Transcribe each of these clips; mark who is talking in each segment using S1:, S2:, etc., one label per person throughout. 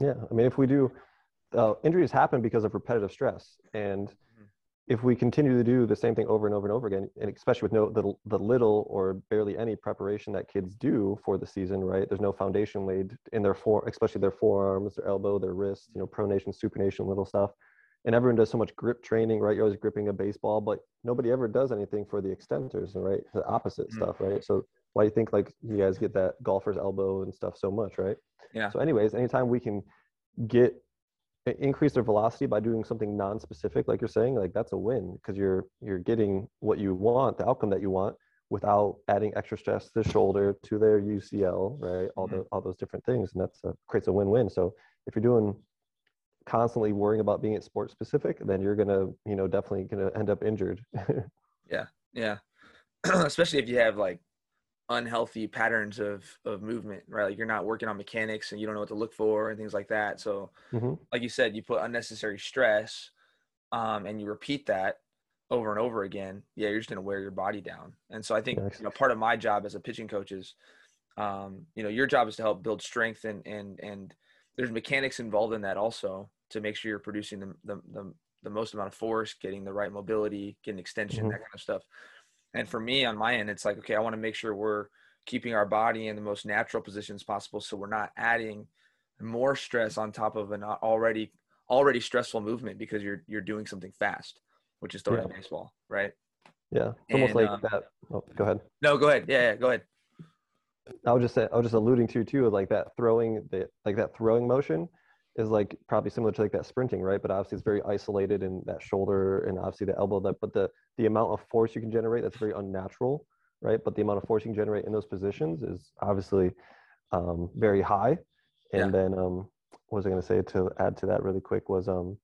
S1: Yeah, I mean, if we do, uh, injuries happen because of repetitive stress, and mm-hmm. if we continue to do the same thing over and over and over again, and especially with no the, the little or barely any preparation that kids do for the season, right? There's no foundation laid in their fore, especially their forearms, their elbow, their wrist, you know, pronation, supination, little stuff. And everyone does so much grip training, right? You're always gripping a baseball, but nobody ever does anything for the extensors, right? The opposite mm-hmm. stuff, right? So why do you think like you guys get that golfer's elbow and stuff so much, right?
S2: Yeah.
S1: So, anyways, anytime we can get increase their velocity by doing something non-specific, like you're saying, like that's a win because you're you're getting what you want, the outcome that you want, without adding extra stress to the shoulder, to their UCL, right? All mm-hmm. the all those different things, and that's a, creates a win-win. So if you're doing constantly worrying about being at sport specific, then you're gonna, you know, definitely gonna end up injured.
S2: yeah, yeah. Especially if you have like unhealthy patterns of of movement right? Like you're not working on mechanics and you don't know what to look for and things like that. So mm-hmm. like you said you put unnecessary stress um, and you repeat that over and over again yeah you're just going to wear your body down. And so i think you know part of my job as a pitching coach is um, you know your job is to help build strength and and and there's mechanics involved in that also to make sure you're producing the the, the, the most amount of force getting the right mobility getting extension mm-hmm. that kind of stuff and for me on my end, it's like, okay, I want to make sure we're keeping our body in the most natural positions possible. So we're not adding more stress on top of an already, already stressful movement because you're, you're doing something fast, which is throwing yeah. baseball. Right.
S1: Yeah. It's almost like um, that. Oh, go ahead.
S2: No, go ahead. Yeah, yeah. Go ahead.
S1: I was just I was just alluding to too, like that throwing the, like that throwing motion is like probably similar to like that sprinting, right? But obviously it's very isolated in that shoulder and obviously the elbow. That but the the amount of force you can generate that's very unnatural, right? But the amount of force you can generate in those positions is obviously um, very high. And yeah. then um, what was I going to say to add to that really quick was um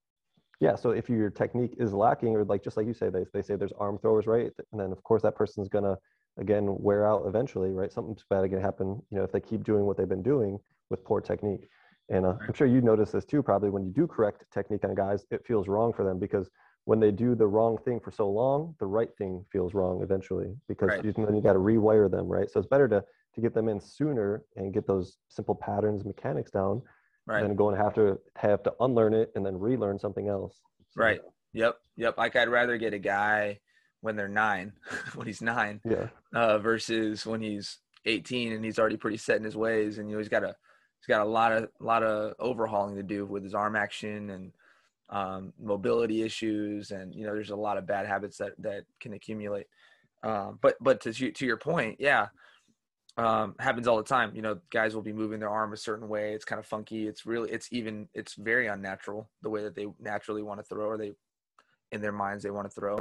S1: yeah. So if your technique is lacking, or like just like you say, they they say there's arm throwers, right? And then of course that person's gonna again wear out eventually, right? Something's bad is gonna happen, you know, if they keep doing what they've been doing with poor technique. And uh, I'm sure you notice this too, probably when you do correct technique on guys, it feels wrong for them because when they do the wrong thing for so long, the right thing feels wrong eventually because right. you, then you got to rewire them, right? So it's better to to get them in sooner and get those simple patterns, mechanics down, right. than going to have to have to unlearn it and then relearn something else.
S2: So, right. Yep. Yep. Like I'd rather get a guy when they're nine, when he's nine,
S1: yeah,
S2: uh, versus when he's 18 and he's already pretty set in his ways and you he's got to he's got a lot of a lot of overhauling to do with his arm action and um, mobility issues, and you know, there's a lot of bad habits that that can accumulate. Um, but but to to your point, yeah, um, happens all the time. You know, guys will be moving their arm a certain way. It's kind of funky. It's really, it's even, it's very unnatural the way that they naturally want to throw, or they, in their minds, they want to throw.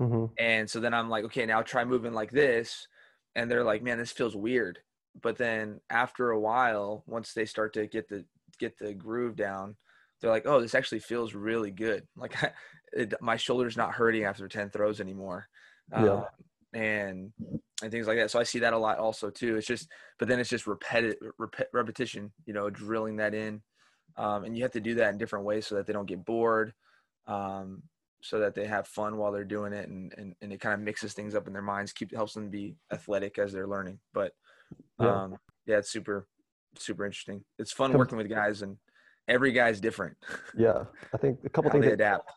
S2: Mm-hmm. And so then I'm like, okay, now try moving like this, and they're like, man, this feels weird but then after a while once they start to get the get the groove down they're like oh this actually feels really good. Like it, my shoulder's not hurting after 10 throws anymore. Yeah. Uh, and and things like that. So i see that a lot also too. It's just but then it's just repetitive rep- repetition you know drilling that in. Um, and you have to do that in different ways so that they don't get bored um, so that they have fun while they're doing it and, and, and it kind of mixes things up in their minds keep helps them be athletic as they're learning. But yeah. Um, yeah, it's super, super interesting. It's fun working with guys, and every guy's different.
S1: Yeah, I think a couple things
S2: they adapt.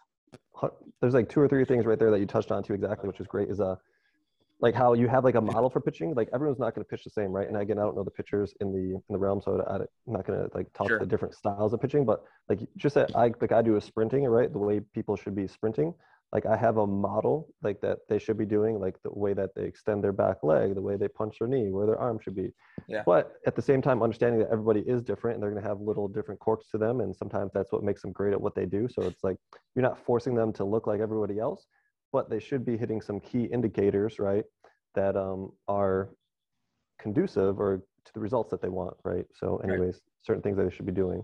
S1: There's like two or three things right there that you touched on too exactly, which is great. Is uh, like how you have like a model for pitching. Like everyone's not going to pitch the same, right? And again, I don't know the pitchers in the in the realm, so I'm not going to like talk sure. the different styles of pitching. But like just that, I like I do a sprinting, right? The way people should be sprinting like I have a model like that they should be doing, like the way that they extend their back leg, the way they punch their knee, where their arm should be.
S2: Yeah.
S1: But at the same time, understanding that everybody is different and they're going to have little different quirks to them, and sometimes that's what makes them great at what they do. So it's like you're not forcing them to look like everybody else, but they should be hitting some key indicators, right, that um, are conducive or to the results that they want, right? So, anyways, right. certain things that they should be doing.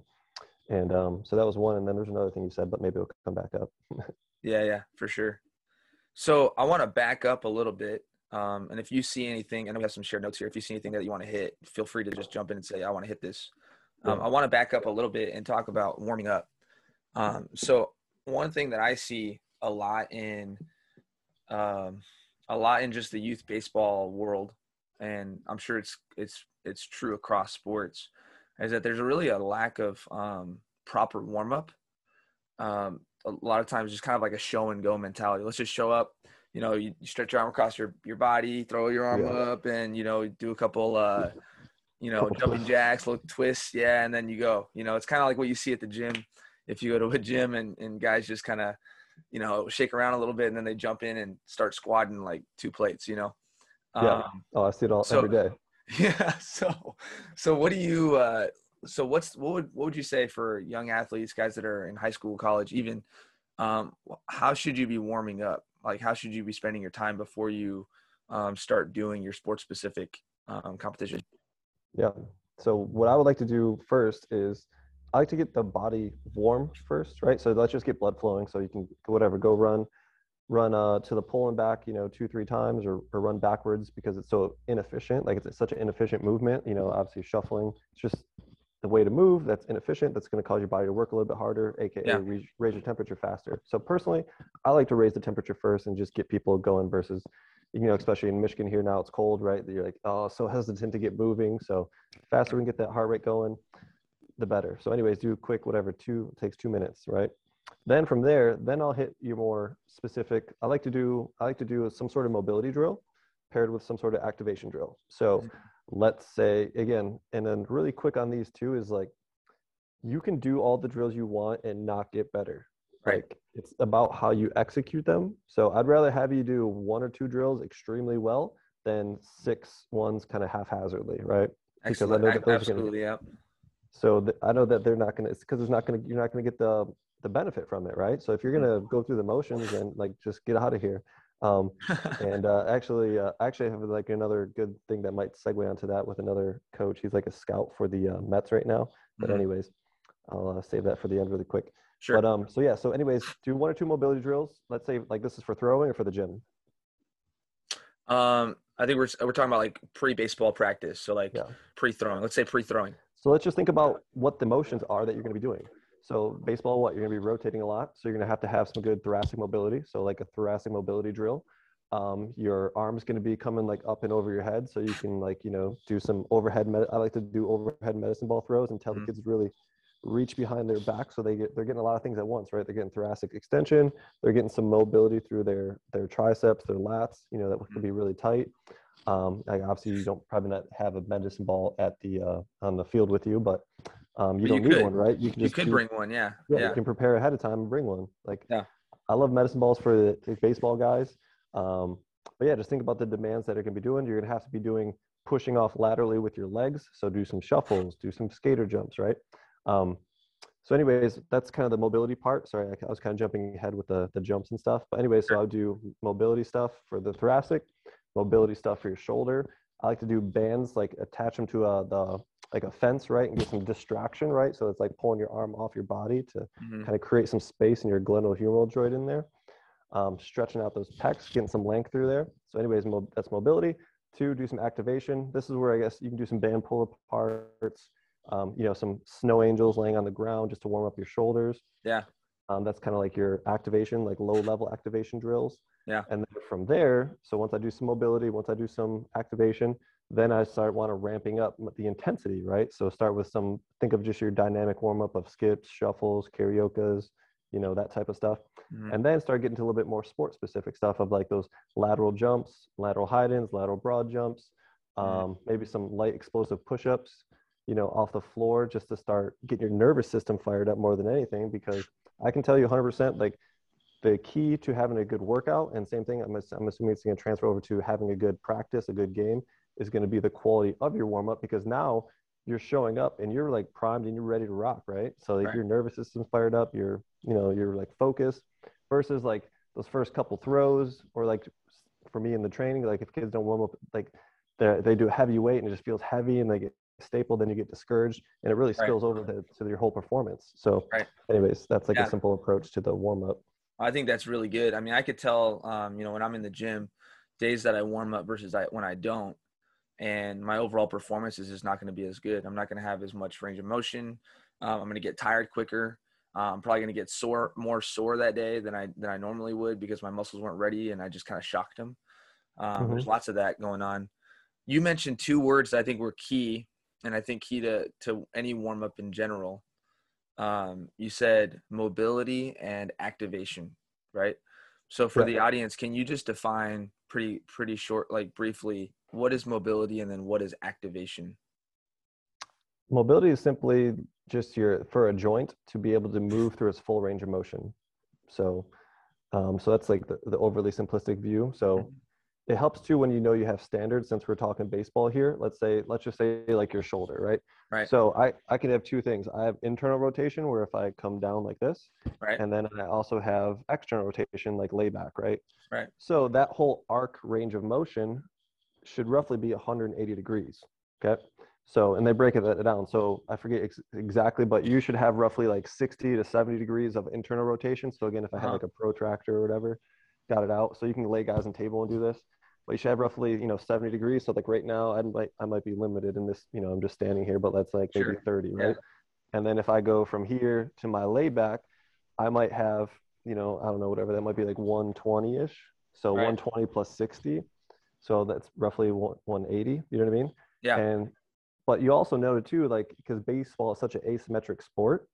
S1: And um, so that was one. And then there's another thing you said, but maybe it'll come back up.
S2: Yeah, yeah, for sure. So I want to back up a little bit. Um, and if you see anything, I know we have some shared notes here. If you see anything that you want to hit, feel free to just jump in and say, I want to hit this. Um, I want to back up a little bit and talk about warming up. Um, so one thing that I see a lot in, um, a lot in just the youth baseball world, and I'm sure it's it's it's true across sports, is that there's really a lack of um, proper warm up. Um, a lot of times, just kind of like a show and go mentality. Let's just show up. You know, you, you stretch your arm across your, your body, throw your arm
S1: Yeah.
S2: up, and you know, do a couple, uh, you know, jumping jacks, little twists, yeah, and then you go. You know, it's kind of like what you see at the gym. If you go to a gym and, and guys just kind of, you know, shake around a little bit, and then they jump in and start squatting like two plates. You know.
S1: Yeah.
S2: Um,
S1: Oh, I see it all
S2: So-
S1: every day.
S2: yeah. So, so what do you? Uh, so what's what would what would you say for young athletes, guys that are in high school, college, even? Um, how should you be warming up? Like, how should you be spending your time before you um, start doing your sports specific um, competition?
S1: Yeah. So what I would like to do first is I like to get the body warm first, right? So let's just get blood flowing. So you can whatever go run, run uh, to the pole and back, you know, two three times, or, or run backwards because it's so inefficient. Like it's such an inefficient movement. You know, obviously shuffling. It's just the way to move that's inefficient. That's going to cause your body to work a little bit harder, aka
S2: Yeah.
S1: raise, raise your temperature faster. So personally, I like to raise the temperature first and just get people going versus you know, especially in Michigan here now, it's cold, right? You're like, oh, so hesitant to get moving. So faster we can get that heart rate going, the better. So, anyways, do quick, whatever, two takes two minutes, right? Then from there, then I'll hit your more specific. I like to do, I like to do some sort of mobility drill paired with some sort of activation drill. So mm-hmm. let's say again, and then really quick on these two is like, you can do all the drills you want and not get better.
S2: Right.
S1: Like it's about how you execute them. So I'd rather have you do one or two drills extremely well than six ones kind of haphazardly, right? Because I know that those are gonna-
S2: Absolutely. Yeah.
S1: So th- I know that they're not gonna. It's because there's not gonna. You're not gonna get the the benefit from it, right? So if you're gonna go through the motions, and like just get out of here. Um, and uh, actually, uh, actually, I have like another good thing that might segue onto that with another coach. He's like a scout for the uh, Mets right now. But
S2: Mhm.
S1: anyways, I'll uh, save that for the end really quick.
S2: Sure.
S1: But um, so yeah, so anyways, do one or two mobility drills. Let's say like this is for throwing or for the gym.
S2: um, I think we're we're talking about like pre baseball practice. So like
S1: Yeah.
S2: pre throwing. Let's say pre throwing.
S1: So let's just think about what the motions are that you're going to be doing. So baseball, what you're going to be rotating a lot. So you're going to have to have some good thoracic mobility. So like a thoracic mobility drill. Um, your arm's going to be coming like up and over your head, so you can like you know do some overhead. Med- I like to do overhead medicine ball throws and tell
S2: Mhm.
S1: the kids to really reach behind their back, so they get they're getting a lot of things at once, right? They're getting thoracic extension, they're getting some mobility through their their triceps, their lats. You know that
S2: Mm-hmm.
S1: could be really tight. Um, like obviously, you don't probably not have a medicine ball at the uh, on the field with you, but um, you don't need
S2: could.
S1: one, right? You can
S2: You
S1: just
S2: could
S1: do-
S2: bring one. Yeah.
S1: yeah,
S2: Yeah.
S1: you can prepare ahead of time and bring one. Like,
S2: Yeah.
S1: I love medicine balls for the, the baseball guys. Um, but yeah, just think about the demands that going to be doing. You're going to have to be doing pushing off laterally with your legs. So do some shuffles, do some skater jumps, right? Um, so, anyways, that's kind of the mobility part. Sorry, I, I was kind of jumping ahead with the, the jumps and stuff. But anyway, so I'll do mobility stuff for the thoracic, mobility stuff for your shoulder. I like to do bands, like attach them to a, the like a fence, right, and get some distraction, right. So it's like pulling your arm off your body to
S2: Mhm.
S1: kind of create some space in your glenohumeral joint in there. Um, stretching out those pecs, getting some length through there. So, anyways, mo- that's mobility. Two, do some activation. This is where I guess you can do some band pull aparts. Um, you know, some snow angels laying on the ground just to warm up your shoulders.
S2: Yeah.
S1: Um, that's kind of like your activation, like low level activation drills.
S2: Yeah.
S1: And then from there, so once I do some mobility, once I do some activation, then I start want to ramping up the intensity, right? So start with some, think of just your dynamic warm up of skips, shuffles, cariocas, you know, that type of stuff.
S2: Mhm.
S1: And then start getting to a little bit more sport specific stuff of like those lateral jumps, lateral hide ins, lateral broad jumps,
S2: Mhm.
S1: um, maybe some light explosive push ups, you know, off the floor just to start getting your nervous system fired up more than anything. Because I can tell you 100%, like the key to having a good workout, and same thing, I'm, I'm assuming it's going to transfer over to having a good practice, a good game, is going to be the quality of your warm up because now you're showing up and you're like primed and you're ready to rock, right? So like
S2: Right.
S1: your nervous system's fired up, you're, you know, you're like focused versus like those first couple throws or like for me in the training, like if kids don't warm up, like they they do a heavy weight and it just feels heavy and they get stapled, then you get discouraged and it really
S2: Right.
S1: spills over to, to your whole performance. So
S2: Right.
S1: anyways, that's like
S2: Yeah.
S1: a simple approach to the warm up.
S2: I think that's really good. I mean, I could tell, um, you know, when I'm in the gym, days that I warm up versus I, when I don't, and my overall performance is just not going to be as good. I'm not going to have as much range of motion. Um, I'm going to get tired quicker. Uh, I'm probably going to get sore, more sore that day than I than I normally would because my muscles weren't ready and I just kind of shocked them. Um, There's lots of that going on. You mentioned two words that I think were key and I think key to to any warm up in general. Um, you said mobility and activation, right? So for
S1: Yeah.
S2: the audience, can you just define pretty pretty short, like briefly, what is mobility and then what is activation?
S1: Mobility is simply just your for a joint to be able to move through its full range of motion. So, um, so that's like the, the overly simplistic view. So, it helps too when you know you have standards. Since we're talking baseball here, let's say let's just say like your shoulder, right?
S2: Right.
S1: So I I can have two things. I have internal rotation where if I come down like this,
S2: Right.
S1: and then I also have external rotation like layback, right?
S2: Right.
S1: So that whole arc range of motion should roughly be 180 degrees. Okay. So, and they break it down. So I forget ex- exactly, but you should have roughly like 60 to 70 degrees of internal rotation. So again, if I had
S2: Uh-huh.
S1: like a protractor or whatever, got it out. So you can lay guys on table and do this, but you should have roughly, you know, 70 degrees. So like right now, I might, I might be limited in this, you know, I'm just standing here, but that's like maybe
S2: Sure.
S1: 30,
S2: Yeah.
S1: right? And then if I go from here to my layback, I might have, you know, I don't know, whatever, that might be like 120 ish. So
S2: Right.
S1: 120 plus 60. So that's roughly one- 180. You know what I mean?
S2: Yeah.
S1: And, but you also noted too, like, because baseball is such an asymmetric sport.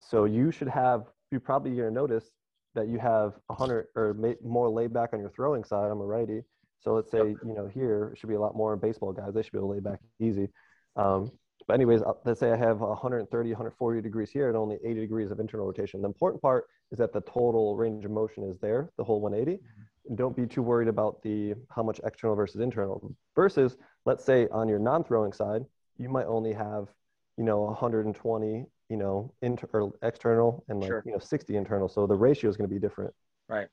S1: So you should have, you probably to notice that you have 100 or more laid back on your throwing side. I'm a righty. So let's say, you know, here it should be a lot more baseball guys. They should be able to lay back easy. Um, but anyways, uh, let's say I have 130, 140 degrees here and only 80 degrees of internal rotation. The important part is that the total range of motion is there, the whole 180. And don't be too worried about the how much external versus internal. Versus, let's say on your non-throwing side, you might only have, you know, 120, you know, inter or external and like
S2: Sure.
S1: you know 60 internal. So the ratio is going to be different.
S2: Right.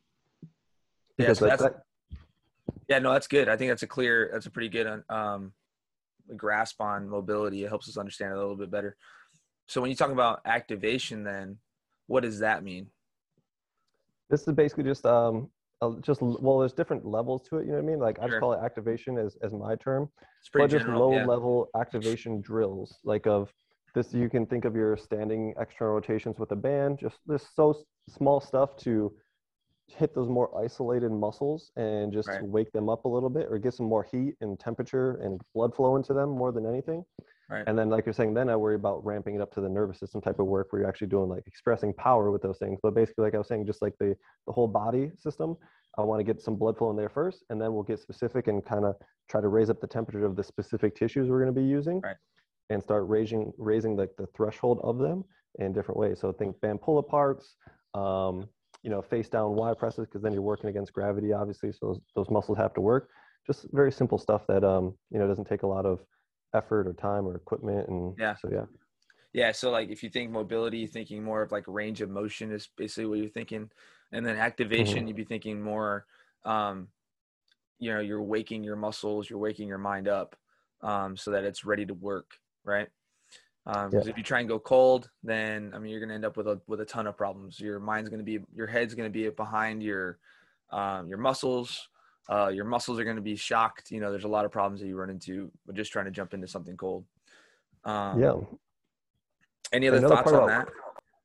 S2: Yeah, so that's
S1: that-
S2: yeah, no, that's good. I think that's a clear, that's a pretty good um, grasp on mobility. It helps us understand it a little bit better. So when you talk about activation, then what does that mean?
S1: this is basically just um uh, just well there's different levels to it you know what i mean like i just call it activation as, as my term but just
S2: general.
S1: low
S2: yeah.
S1: level activation drills like of this you can think of your standing external rotations with a band just this so small stuff to hit those more isolated muscles and just
S2: Right.
S1: wake them up a little bit or get some more heat and temperature and blood flow into them more than anything
S2: Right.
S1: and then like you're saying then i worry about ramping it up to the nervous system type of work where you're actually doing like expressing power with those things but basically like i was saying just like the the whole body system i want to get some blood flow in there first and then we'll get specific and kind of try to raise up the temperature of the specific tissues we're going to be using
S2: Right.
S1: and start raising raising like the threshold of them in different ways so think band pull aparts um, you know face down y presses because then you're working against gravity obviously so those, those muscles have to work just very simple stuff that um, you know doesn't take a lot of effort or time or equipment and
S2: Yeah.
S1: so yeah
S2: Yeah. So like if you think mobility, you're thinking more of like range of motion is basically what you're thinking. And then activation,
S1: Mm-hmm.
S2: you'd be thinking more, um, you know, you're waking your muscles, you're waking your mind up um, so that it's ready to work. Right. Um,
S1: Yeah.
S2: if you try and go cold, then I mean you're gonna end up with a with a ton of problems. Your mind's gonna be your head's gonna be behind your um, your muscles. Uh, your muscles are gonna be shocked. You know, there's a lot of problems that you run into with just trying to jump into something cold. Um,
S1: yeah
S2: Any other
S1: Another
S2: thoughts on that?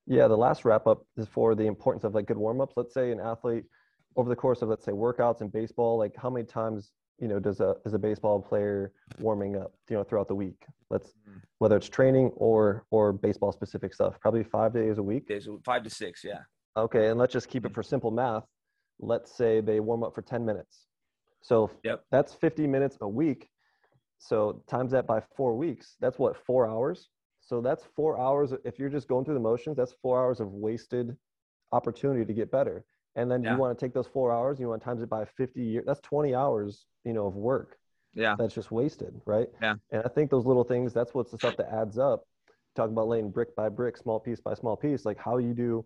S1: Yeah, the last wrap up is for the importance of like good warm ups. Let's say an athlete over the course of let's say workouts in baseball, like how many times you know does a is a baseball player warming up you know throughout the week? Let's
S2: Mhm.
S1: whether it's training or or baseball specific stuff. Probably five days a week.
S2: Days, five to six, yeah.
S1: Okay, and let's just keep it for simple math. Let's say they warm up for 10 minutes. So
S2: Yep.
S1: that's 50 minutes a week. So times that by four weeks, that's what, four hours? So that's four hours. If you're just going through the motions, that's four hours of wasted opportunity to get better. And then
S2: Yeah.
S1: you want to take those four hours, you want to times it by 50 years, that's 20 hours, you know, of work
S2: Yeah.
S1: that's just wasted, right?
S2: Yeah.
S1: And I think those little things, that's what's the stuff that adds up. Talking about laying brick by brick, small piece by small piece, like how you do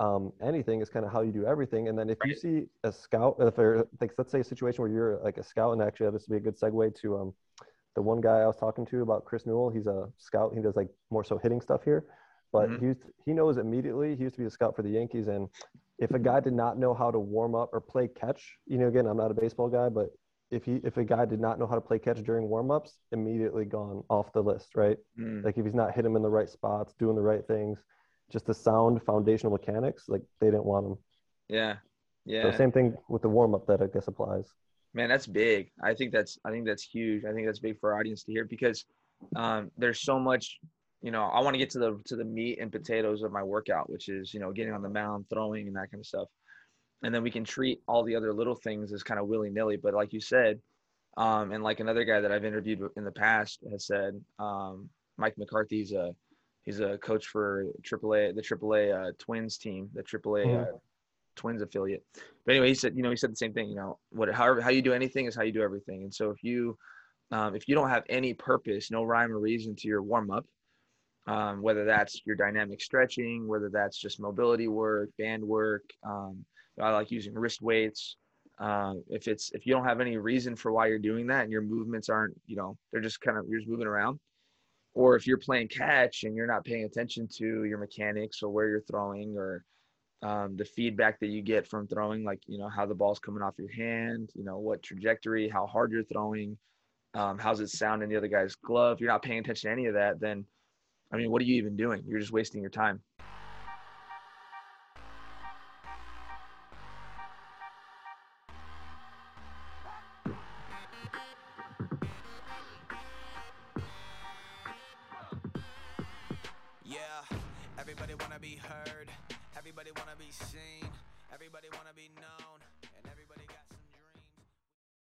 S1: um, anything is kind of how you do everything. And then if you see a scout, if there, like, let's say a situation where you're like a scout, and actually this would be a good segue to um, the one guy I was talking to about Chris Newell. He's a scout. He does like more so hitting stuff here, but
S2: Mhm.
S1: he's he knows immediately. He used to be a scout for the Yankees, and if a guy did not know how to warm up or play catch, you know, again, I'm not a baseball guy, but if he if a guy did not know how to play catch during warm-ups, immediately gone off the list, right?
S2: Mm,
S1: Like if he's not hitting him in the right spots, doing the right things, just the sound foundational mechanics, like they didn't want them.
S2: yeah. Yeah.
S1: So same thing with the warm-up that I guess applies.
S2: Man, that's big. I think that's I think that's huge. I think that's big for our audience to hear because um, there's so much you know i want to get to the to the meat and potatoes of my workout which is you know getting on the mound throwing and that kind of stuff and then we can treat all the other little things as kind of willy-nilly but like you said um, and like another guy that i've interviewed in the past has said um, mike mccarthy's a he's a coach for aaa the aaa uh, twins team the aaa mm-hmm. uh, twins affiliate but anyway he said you know he said the same thing you know what however how you do anything is how you do everything and so if you um, if you don't have any purpose no rhyme or reason to your warm-up um, whether that's your dynamic stretching, whether that's just mobility work, band work. Um, I like using wrist weights. Um, if it's if you don't have any reason for why you're doing that and your movements aren't, you know, they're just kind of you're just moving around. Or if you're playing catch and you're not paying attention to your mechanics or where you're throwing or um, the feedback that you get from throwing, like you know how the ball's coming off your hand, you know what trajectory, how hard you're throwing, um, how's it sound in the other guy's glove. You're not paying attention to any of that, then I mean, what are you even doing? You're just wasting your time.